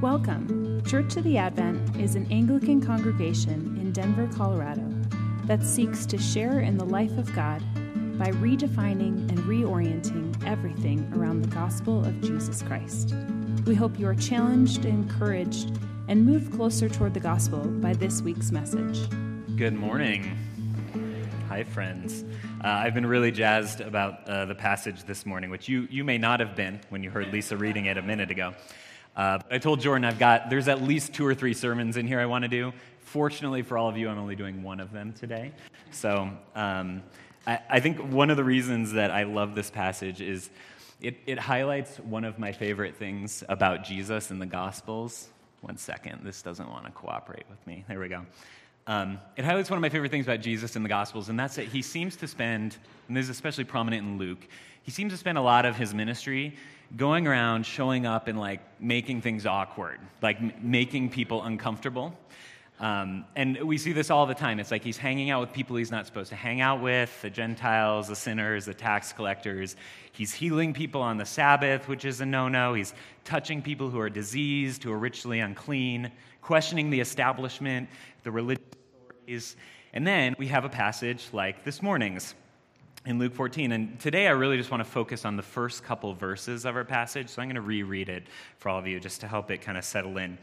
Welcome. Church of the Advent is an Anglican congregation in Denver, Colorado that seeks to share in the life of God by redefining and reorienting everything around the gospel of Jesus Christ. We hope you are challenged, encouraged, and moved closer toward the gospel by this week's message. Good morning. Hi, friends. Uh, I've been really jazzed about uh, the passage this morning, which you, you may not have been when you heard Lisa reading it a minute ago. Uh, I told Jordan I've got, there's at least two or three sermons in here I want to do. Fortunately for all of you, I'm only doing one of them today. So um, I, I, think one of the reasons that I love this passage is it, it highlights one of my favorite things about Jesus in the Gospels. One second, this doesn't want to cooperate with me. There we go. Um, it highlights one of my favorite things about Jesus in the Gospels, and that's that he seems to spend, and this is especially prominent in Luke, he seems to spend a lot of his ministry going around showing up and like making things awkward, like m- making people uncomfortable. Um, and we see this all the time. It's like he's hanging out with people he's not supposed to hang out with the Gentiles, the sinners, the tax collectors. He's healing people on the Sabbath, which is a no no. He's touching people who are diseased, who are ritually unclean, questioning the establishment, the religious authorities. And then we have a passage like this morning's in Luke 14. And today I really just want to focus on the first couple verses of our passage. So I'm going to reread it for all of you just to help it kind of settle in.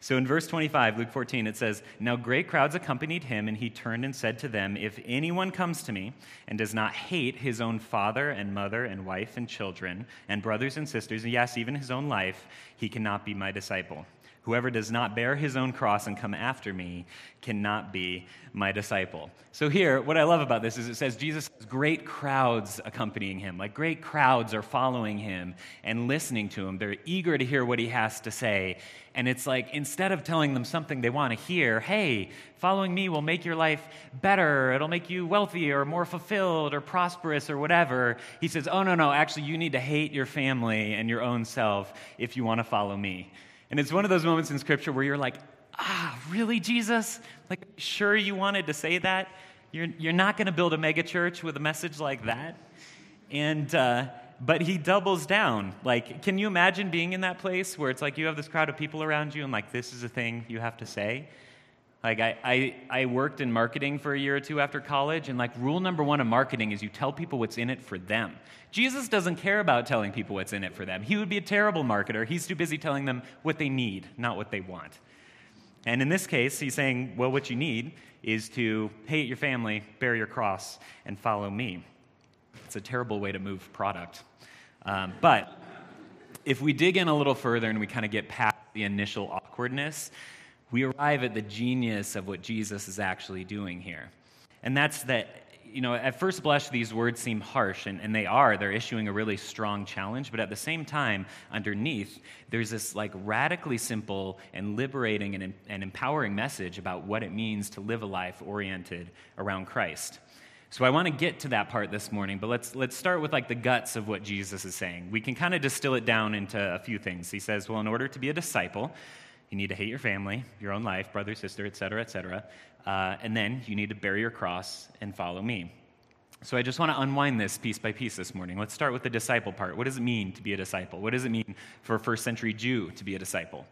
So in verse 25, Luke 14, it says, Now great crowds accompanied him, and he turned and said to them, If anyone comes to me and does not hate his own father and mother and wife and children and brothers and sisters, and yes, even his own life, he cannot be my disciple. Whoever does not bear his own cross and come after me cannot be my disciple. So, here, what I love about this is it says Jesus has great crowds accompanying him. Like, great crowds are following him and listening to him. They're eager to hear what he has to say. And it's like, instead of telling them something they want to hear, hey, following me will make your life better, it'll make you wealthy or more fulfilled or prosperous or whatever, he says, oh, no, no, actually, you need to hate your family and your own self if you want to follow me. And it's one of those moments in Scripture where you're like, ah, really, Jesus? Like, sure you wanted to say that? You're, you're not going to build a megachurch with a message like that? And, uh, but he doubles down. Like, can you imagine being in that place where it's like you have this crowd of people around you and, like, this is a thing you have to say? Like, I, I, I worked in marketing for a year or two after college, and like, rule number one of marketing is you tell people what's in it for them. Jesus doesn't care about telling people what's in it for them. He would be a terrible marketer. He's too busy telling them what they need, not what they want. And in this case, he's saying, well, what you need is to hate your family, bear your cross, and follow me. It's a terrible way to move product. Um, but if we dig in a little further and we kind of get past the initial awkwardness, we arrive at the genius of what Jesus is actually doing here. And that's that, you know, at first blush, these words seem harsh, and, and they are. They're issuing a really strong challenge, but at the same time, underneath, there's this like radically simple and liberating and, and empowering message about what it means to live a life oriented around Christ. So I want to get to that part this morning, but let's let's start with like the guts of what Jesus is saying. We can kind of distill it down into a few things. He says, well, in order to be a disciple, you need to hate your family, your own life, brother, sister, et cetera, et cetera. Uh, and then you need to bear your cross and follow me. So I just want to unwind this piece by piece this morning. Let's start with the disciple part. What does it mean to be a disciple? What does it mean for a first century Jew to be a disciple?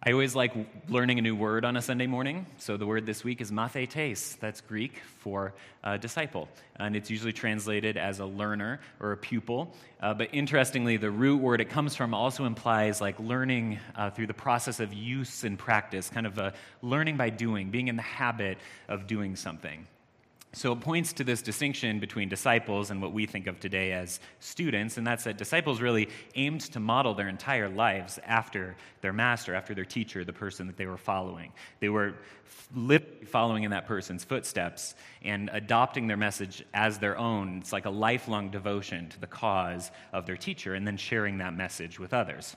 I always like learning a new word on a Sunday morning. So the word this week is mathetes. That's Greek for uh, disciple. And it's usually translated as a learner or a pupil. Uh, but interestingly, the root word it comes from also implies like learning uh, through the process of use and practice, kind of a learning by doing, being in the habit of doing something. So it points to this distinction between disciples and what we think of today as students, and that's that disciples really aimed to model their entire lives after their master, after their teacher, the person that they were following. They were literally following in that person's footsteps and adopting their message as their own. It's like a lifelong devotion to the cause of their teacher, and then sharing that message with others.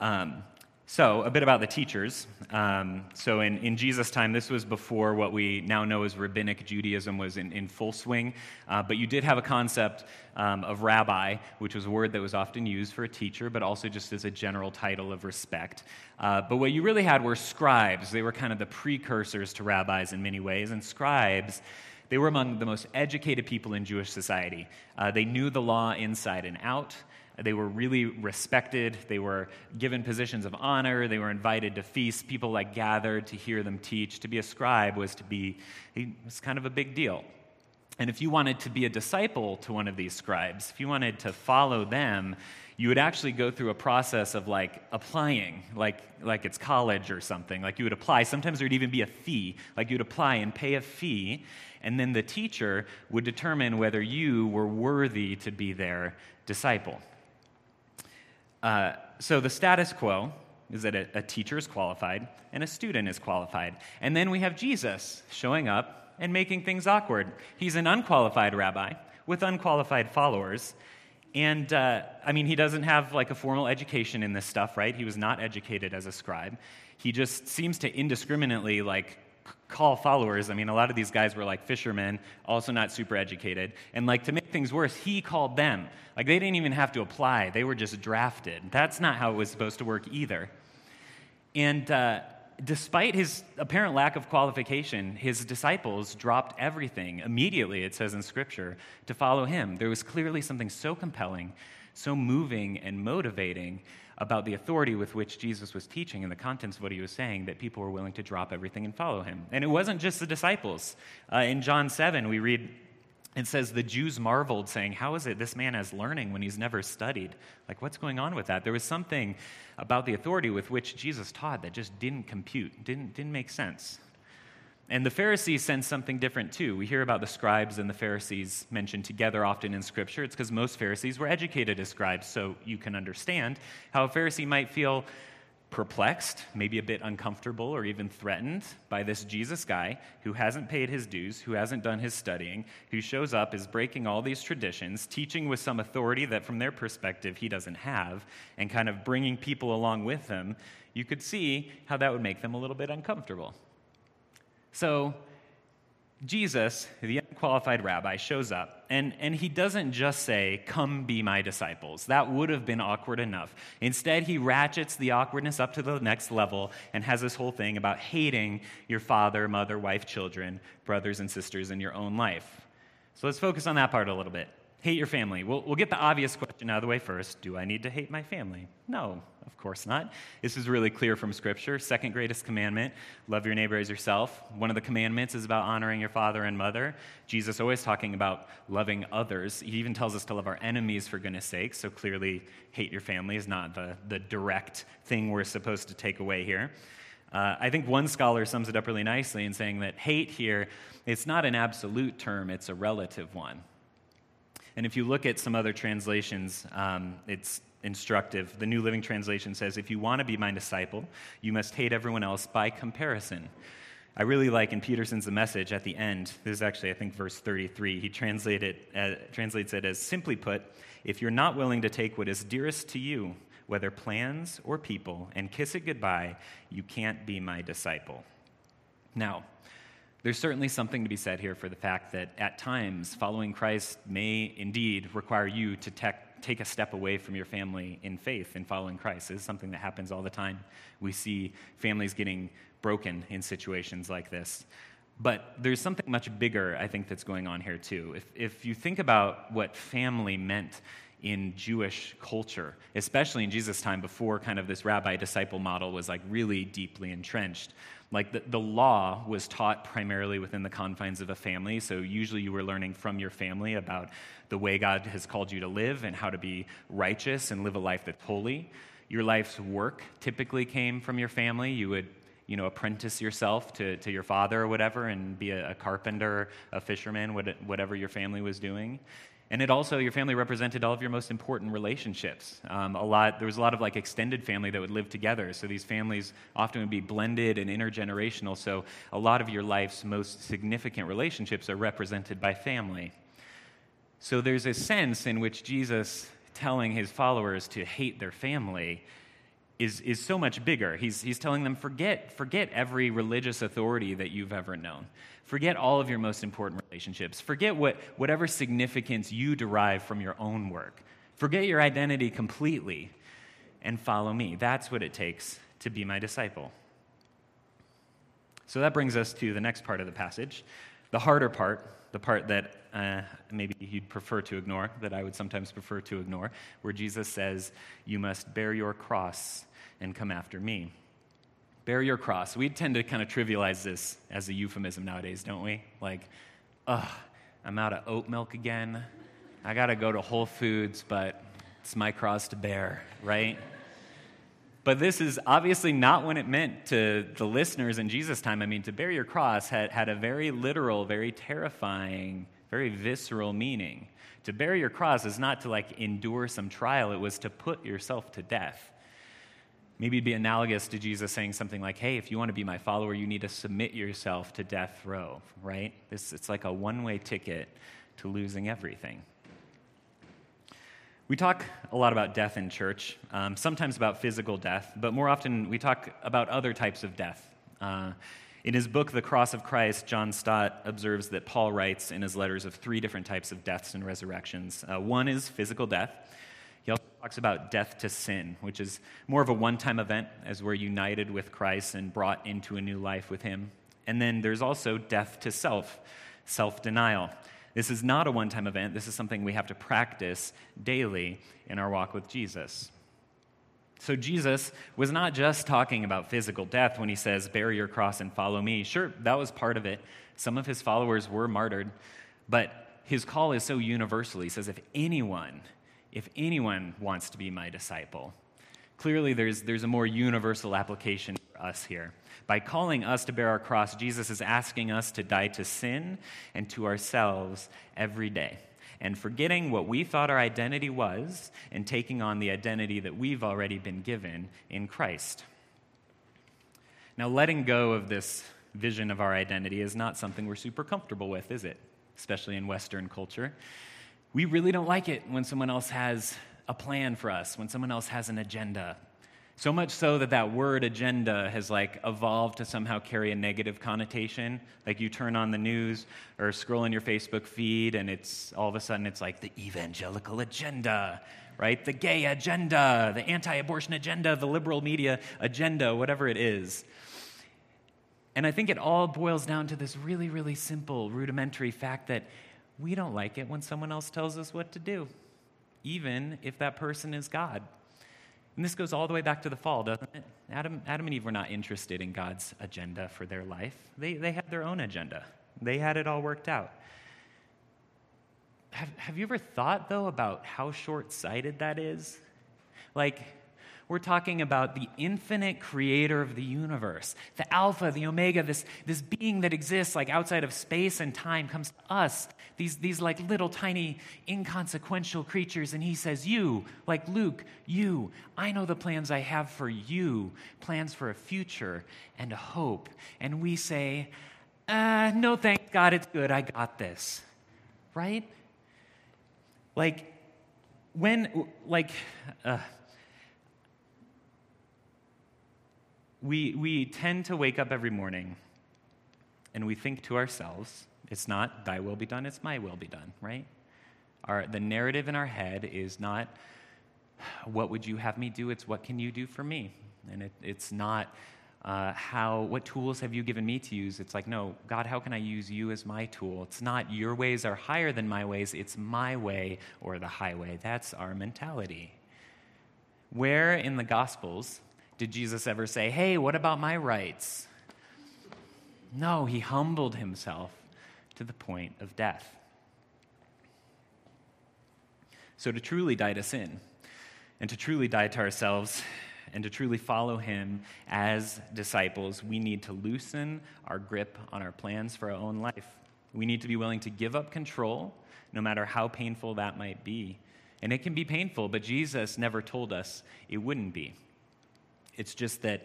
Um, so, a bit about the teachers. Um, so, in, in Jesus' time, this was before what we now know as rabbinic Judaism was in, in full swing. Uh, but you did have a concept um, of rabbi, which was a word that was often used for a teacher, but also just as a general title of respect. Uh, but what you really had were scribes. They were kind of the precursors to rabbis in many ways. And scribes, they were among the most educated people in Jewish society. Uh, they knew the law inside and out. They were really respected. They were given positions of honor. They were invited to feasts. People like gathered to hear them teach. To be a scribe was to be, it was kind of a big deal. And if you wanted to be a disciple to one of these scribes, if you wanted to follow them, you would actually go through a process of like applying, like, like it's college or something. Like you would apply. Sometimes there would even be a fee. Like you'd apply and pay a fee, and then the teacher would determine whether you were worthy to be their disciple. Uh, so the status quo is that a, a teacher is qualified and a student is qualified. And then we have Jesus showing up and making things awkward. He's an unqualified rabbi with unqualified followers. And uh, I mean, he doesn't have like a formal education in this stuff, right? He was not educated as a scribe. He just seems to indiscriminately like call followers. I mean, a lot of these guys were like fishermen, also not super educated. And like to make things worse, he called them. Like they didn't even have to apply, they were just drafted. That's not how it was supposed to work either. And uh, despite his apparent lack of qualification, his disciples dropped everything immediately, it says in Scripture, to follow him. There was clearly something so compelling, so moving, and motivating about the authority with which Jesus was teaching and the contents of what he was saying that people were willing to drop everything and follow him. And it wasn't just the disciples. Uh, in John 7, we read it says the Jews marveled, saying, How is it this man has learning when he's never studied? Like, what's going on with that? There was something about the authority with which Jesus taught that just didn't compute, didn't, didn't make sense. And the Pharisees sense something different too. We hear about the scribes and the Pharisees mentioned together often in Scripture. It's because most Pharisees were educated as scribes, so you can understand how a Pharisee might feel perplexed, maybe a bit uncomfortable, or even threatened by this Jesus guy who hasn't paid his dues, who hasn't done his studying, who shows up, is breaking all these traditions, teaching with some authority that from their perspective he doesn't have, and kind of bringing people along with him. You could see how that would make them a little bit uncomfortable. So, Jesus, the unqualified rabbi, shows up, and, and he doesn't just say, Come be my disciples. That would have been awkward enough. Instead, he ratchets the awkwardness up to the next level and has this whole thing about hating your father, mother, wife, children, brothers, and sisters in your own life. So let's focus on that part a little bit. Hate your family. We'll, we'll get the obvious question out of the way first. Do I need to hate my family? No, of course not. This is really clear from Scripture. Second greatest commandment love your neighbor as yourself. One of the commandments is about honoring your father and mother. Jesus always talking about loving others. He even tells us to love our enemies for goodness sake. So clearly, hate your family is not the, the direct thing we're supposed to take away here. Uh, I think one scholar sums it up really nicely in saying that hate here, it's not an absolute term, it's a relative one. And if you look at some other translations, um, it's instructive. The New Living Translation says, If you want to be my disciple, you must hate everyone else by comparison. I really like in Peterson's The Message at the end, this is actually, I think, verse 33. He translate it, uh, translates it as simply put, if you're not willing to take what is dearest to you, whether plans or people, and kiss it goodbye, you can't be my disciple. Now, there's certainly something to be said here for the fact that at times following Christ may indeed require you to take a step away from your family in faith in following Christ. This is something that happens all the time. We see families getting broken in situations like this. But there's something much bigger, I think, that's going on here too. If, if you think about what family meant in Jewish culture, especially in Jesus' time before kind of this rabbi disciple model was like really deeply entrenched. Like the, the law was taught primarily within the confines of a family, so usually you were learning from your family about the way God has called you to live and how to be righteous and live a life that's holy. Your life's work typically came from your family. You would you know, apprentice yourself to, to your father or whatever and be a, a carpenter, a fisherman, whatever your family was doing. And it also, your family represented all of your most important relationships. Um, a lot, there was a lot of like extended family that would live together. So these families often would be blended and intergenerational. So a lot of your life's most significant relationships are represented by family. So there's a sense in which Jesus telling his followers to hate their family is, is so much bigger. He's, he's telling them, forget, forget every religious authority that you've ever known. Forget all of your most important relationships. Forget what, whatever significance you derive from your own work. Forget your identity completely and follow me. That's what it takes to be my disciple. So that brings us to the next part of the passage, the harder part, the part that uh, maybe you'd prefer to ignore, that I would sometimes prefer to ignore, where Jesus says, You must bear your cross and come after me. Bear your cross. We tend to kind of trivialize this as a euphemism nowadays, don't we? Like, ugh, I'm out of oat milk again. I got to go to Whole Foods, but it's my cross to bear, right? But this is obviously not what it meant to the listeners in Jesus' time. I mean, to bear your cross had, had a very literal, very terrifying, very visceral meaning. To bear your cross is not to like endure some trial, it was to put yourself to death. Maybe it'd be analogous to Jesus saying something like, hey, if you want to be my follower, you need to submit yourself to death row, right? This, it's like a one way ticket to losing everything. We talk a lot about death in church, um, sometimes about physical death, but more often we talk about other types of death. Uh, in his book, The Cross of Christ, John Stott observes that Paul writes in his letters of three different types of deaths and resurrections. Uh, one is physical death. Talks about death to sin, which is more of a one time event as we're united with Christ and brought into a new life with him. And then there's also death to self, self denial. This is not a one time event. This is something we have to practice daily in our walk with Jesus. So, Jesus was not just talking about physical death when he says, Bear your cross and follow me. Sure, that was part of it. Some of his followers were martyred, but his call is so universal. He says, If anyone, if anyone wants to be my disciple, clearly there's, there's a more universal application for us here. By calling us to bear our cross, Jesus is asking us to die to sin and to ourselves every day. And forgetting what we thought our identity was and taking on the identity that we've already been given in Christ. Now, letting go of this vision of our identity is not something we're super comfortable with, is it? Especially in Western culture. We really don't like it when someone else has a plan for us, when someone else has an agenda, so much so that that word agenda has like evolved to somehow carry a negative connotation. Like you turn on the news or scroll in your Facebook feed and it's all of a sudden it's like the evangelical agenda, right? The gay agenda, the anti-abortion agenda, the liberal media agenda, whatever it is. And I think it all boils down to this really, really simple, rudimentary fact that we don't like it when someone else tells us what to do, even if that person is God. And this goes all the way back to the fall, doesn't it? Adam, Adam and Eve were not interested in God's agenda for their life, they, they had their own agenda, they had it all worked out. Have, have you ever thought, though, about how short sighted that is? Like, we're talking about the infinite creator of the universe, the Alpha, the Omega, this, this being that exists like outside of space and time comes to us, these, these like little tiny inconsequential creatures. And he says, You, like Luke, you, I know the plans I have for you, plans for a future and a hope. And we say, uh, No, thank God, it's good, I got this. Right? Like, when, like, uh, we, we tend to wake up every morning and we think to ourselves, it's not thy will be done, it's my will be done, right? Our, the narrative in our head is not, what would you have me do? It's what can you do for me? And it, it's not, uh, how, what tools have you given me to use? It's like, no, God, how can I use you as my tool? It's not your ways are higher than my ways, it's my way or the highway. That's our mentality. Where in the Gospels did Jesus ever say, Hey, what about my rights? No, he humbled himself to the point of death. So, to truly die to sin, and to truly die to ourselves, and to truly follow him as disciples, we need to loosen our grip on our plans for our own life. We need to be willing to give up control, no matter how painful that might be. And it can be painful, but Jesus never told us it wouldn't be. It's just that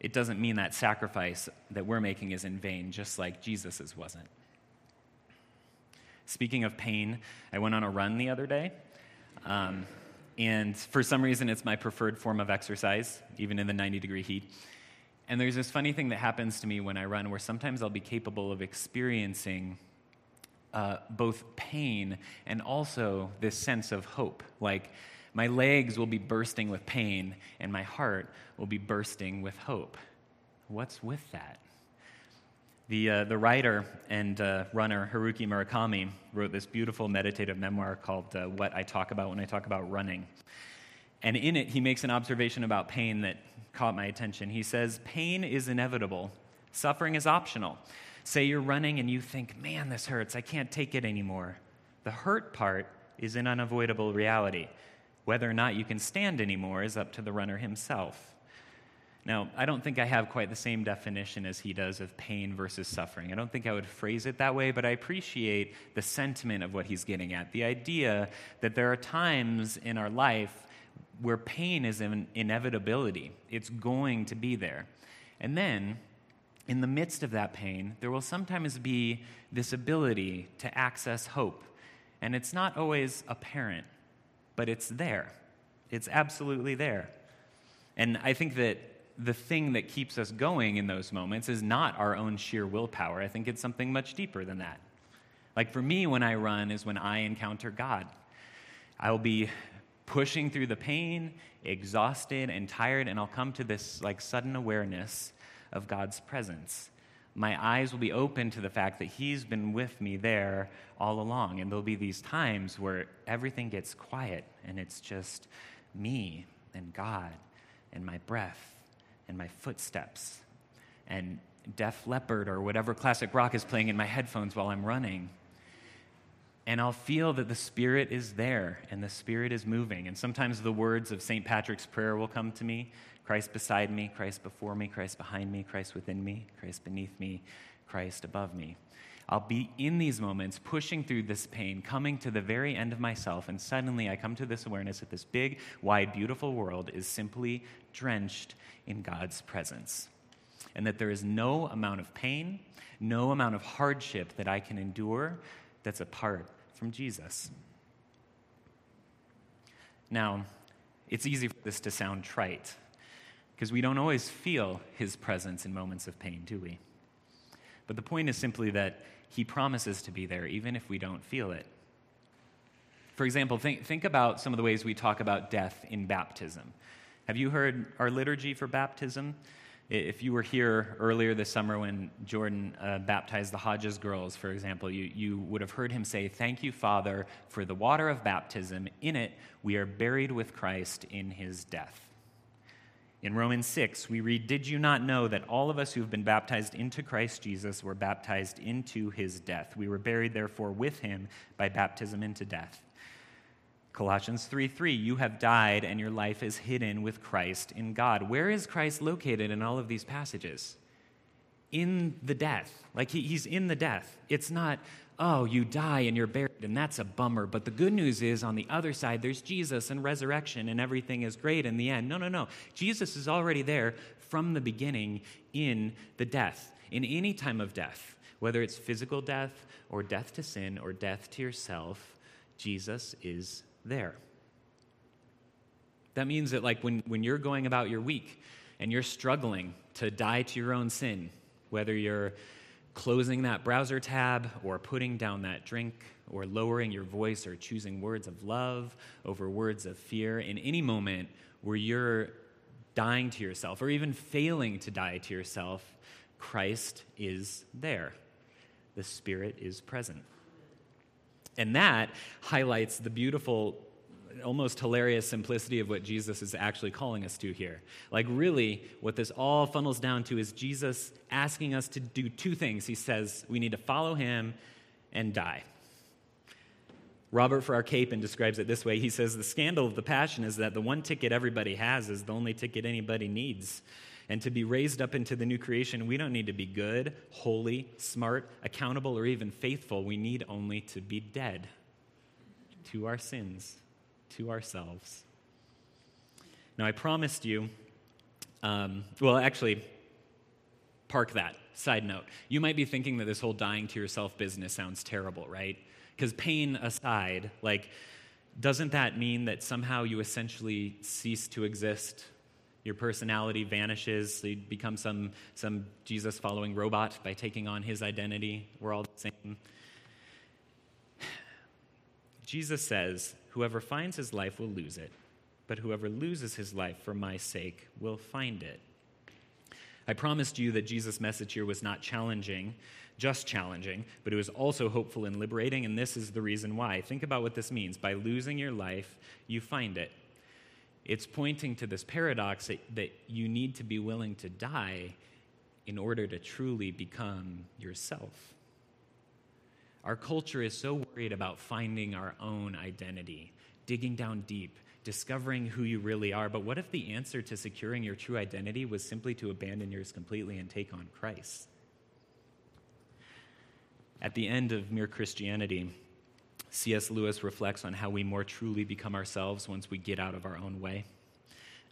it doesn't mean that sacrifice that we're making is in vain, just like Jesus's wasn't. Speaking of pain, I went on a run the other day. Um, and for some reason, it's my preferred form of exercise, even in the 90 degree heat. And there's this funny thing that happens to me when I run where sometimes I'll be capable of experiencing uh, both pain and also this sense of hope. Like, my legs will be bursting with pain, and my heart will be bursting with hope. What's with that? The, uh, the writer and uh, runner Haruki Murakami wrote this beautiful meditative memoir called uh, What I Talk About When I Talk About Running. And in it, he makes an observation about pain that caught my attention. He says, Pain is inevitable, suffering is optional. Say you're running and you think, man, this hurts, I can't take it anymore. The hurt part is an unavoidable reality. Whether or not you can stand anymore is up to the runner himself. Now, I don't think I have quite the same definition as he does of pain versus suffering. I don't think I would phrase it that way, but I appreciate the sentiment of what he's getting at. The idea that there are times in our life where pain is an inevitability, it's going to be there. And then, in the midst of that pain, there will sometimes be this ability to access hope. And it's not always apparent, but it's there. It's absolutely there. And I think that the thing that keeps us going in those moments is not our own sheer willpower. I think it's something much deeper than that. Like for me, when I run, is when I encounter God. I will be pushing through the pain, exhausted and tired, and I'll come to this like sudden awareness of God's presence. My eyes will be open to the fact that He's been with me there all along. And there'll be these times where everything gets quiet and it's just me and God and my breath and my footsteps and Def Leppard or whatever classic rock is playing in my headphones while I'm running. And I'll feel that the Spirit is there and the Spirit is moving. And sometimes the words of St. Patrick's prayer will come to me Christ beside me, Christ before me, Christ behind me, Christ within me, Christ beneath me, Christ above me. I'll be in these moments pushing through this pain, coming to the very end of myself, and suddenly I come to this awareness that this big, wide, beautiful world is simply drenched in God's presence. And that there is no amount of pain, no amount of hardship that I can endure that's apart from Jesus. Now, it's easy for this to sound trite because we don't always feel his presence in moments of pain, do we? But the point is simply that he promises to be there even if we don't feel it. For example, think, think about some of the ways we talk about death in baptism. Have you heard our liturgy for baptism? If you were here earlier this summer when Jordan uh, baptized the Hodges girls, for example, you, you would have heard him say, Thank you, Father, for the water of baptism. In it, we are buried with Christ in his death. In Romans 6, we read, Did you not know that all of us who have been baptized into Christ Jesus were baptized into his death? We were buried, therefore, with him by baptism into death. Colossians 3 3, you have died and your life is hidden with Christ in God. Where is Christ located in all of these passages? In the death. Like he, he's in the death. It's not, oh, you die and you're buried, and that's a bummer. But the good news is on the other side, there's Jesus and resurrection, and everything is great in the end. No, no, no. Jesus is already there from the beginning in the death, in any time of death, whether it's physical death or death to sin or death to yourself, Jesus is there. That means that, like, when, when you're going about your week and you're struggling to die to your own sin, whether you're closing that browser tab or putting down that drink or lowering your voice or choosing words of love over words of fear in any moment where you're dying to yourself or even failing to die to yourself, Christ is there. The Spirit is present. And that highlights the beautiful almost hilarious simplicity of what Jesus is actually calling us to here. Like, really, what this all funnels down to is Jesus asking us to do two things. He says we need to follow him and die. Robert for Farrar Capon describes it this way. He says, The scandal of the passion is that the one ticket everybody has is the only ticket anybody needs. And to be raised up into the new creation, we don't need to be good, holy, smart, accountable, or even faithful. We need only to be dead to our sins to ourselves. Now, I promised you, um, well, actually, park that. Side note, you might be thinking that this whole dying to yourself business sounds terrible, right? Because pain aside, like, doesn't that mean that somehow you essentially cease to exist? Your personality vanishes, so you become some, some Jesus following robot by taking on his identity. We're all the same. Jesus says Whoever finds his life will lose it, but whoever loses his life for my sake will find it. I promised you that Jesus' message here was not challenging, just challenging, but it was also hopeful and liberating, and this is the reason why. Think about what this means. By losing your life, you find it. It's pointing to this paradox that, that you need to be willing to die in order to truly become yourself. Our culture is so worried about finding our own identity, digging down deep, discovering who you really are. But what if the answer to securing your true identity was simply to abandon yours completely and take on Christ? At the end of Mere Christianity, C.S. Lewis reflects on how we more truly become ourselves once we get out of our own way.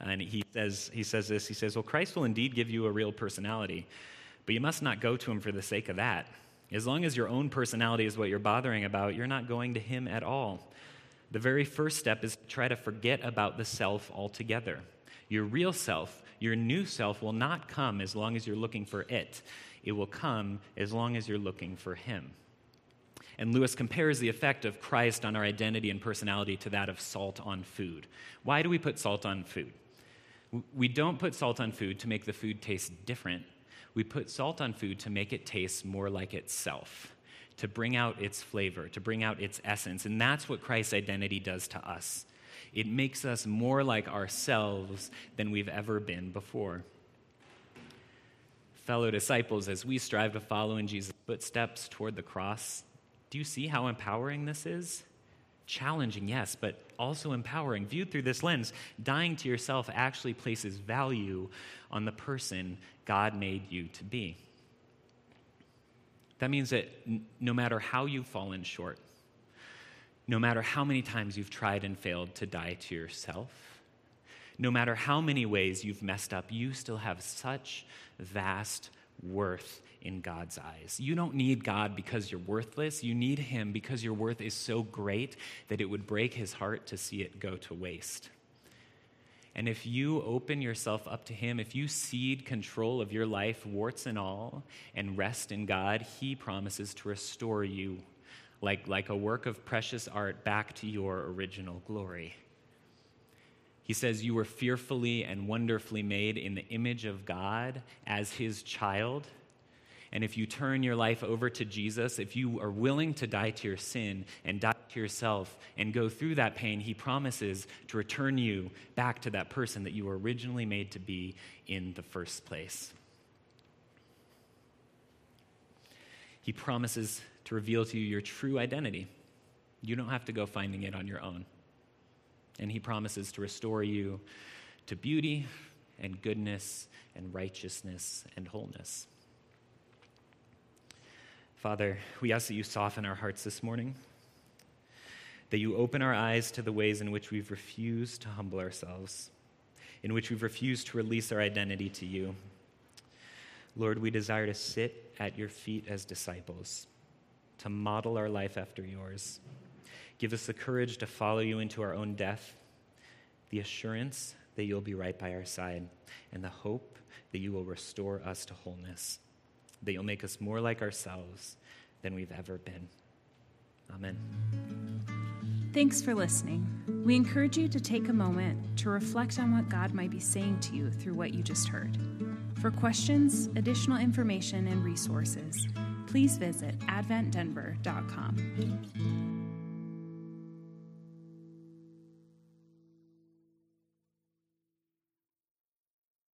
And he says, he says this He says, Well, Christ will indeed give you a real personality, but you must not go to him for the sake of that. As long as your own personality is what you're bothering about, you're not going to him at all. The very first step is to try to forget about the self altogether. Your real self, your new self, will not come as long as you're looking for it. It will come as long as you're looking for him. And Lewis compares the effect of Christ on our identity and personality to that of salt on food. Why do we put salt on food? We don't put salt on food to make the food taste different. We put salt on food to make it taste more like itself, to bring out its flavor, to bring out its essence. And that's what Christ's identity does to us. It makes us more like ourselves than we've ever been before. Fellow disciples, as we strive to follow in Jesus' footsteps toward the cross, do you see how empowering this is? Challenging, yes, but also empowering. Viewed through this lens, dying to yourself actually places value on the person God made you to be. That means that no matter how you've fallen short, no matter how many times you've tried and failed to die to yourself, no matter how many ways you've messed up, you still have such vast worth in God's eyes. You don't need God because you're worthless. You need Him because your worth is so great that it would break His heart to see it go to waste. And if you open yourself up to Him, if you cede control of your life, warts and all, and rest in God, He promises to restore you like, like a work of precious art back to your original glory. He says, You were fearfully and wonderfully made in the image of God as His child. And if you turn your life over to Jesus, if you are willing to die to your sin and die to yourself and go through that pain, He promises to return you back to that person that you were originally made to be in the first place. He promises to reveal to you your true identity. You don't have to go finding it on your own. And He promises to restore you to beauty and goodness and righteousness and wholeness. Father, we ask that you soften our hearts this morning, that you open our eyes to the ways in which we've refused to humble ourselves, in which we've refused to release our identity to you. Lord, we desire to sit at your feet as disciples, to model our life after yours. Give us the courage to follow you into our own death, the assurance that you'll be right by our side, and the hope that you will restore us to wholeness that you'll make us more like ourselves than we've ever been. Amen. Thanks for listening. We encourage you to take a moment to reflect on what God might be saying to you through what you just heard. For questions, additional information, and resources, please visit adventdenver.com.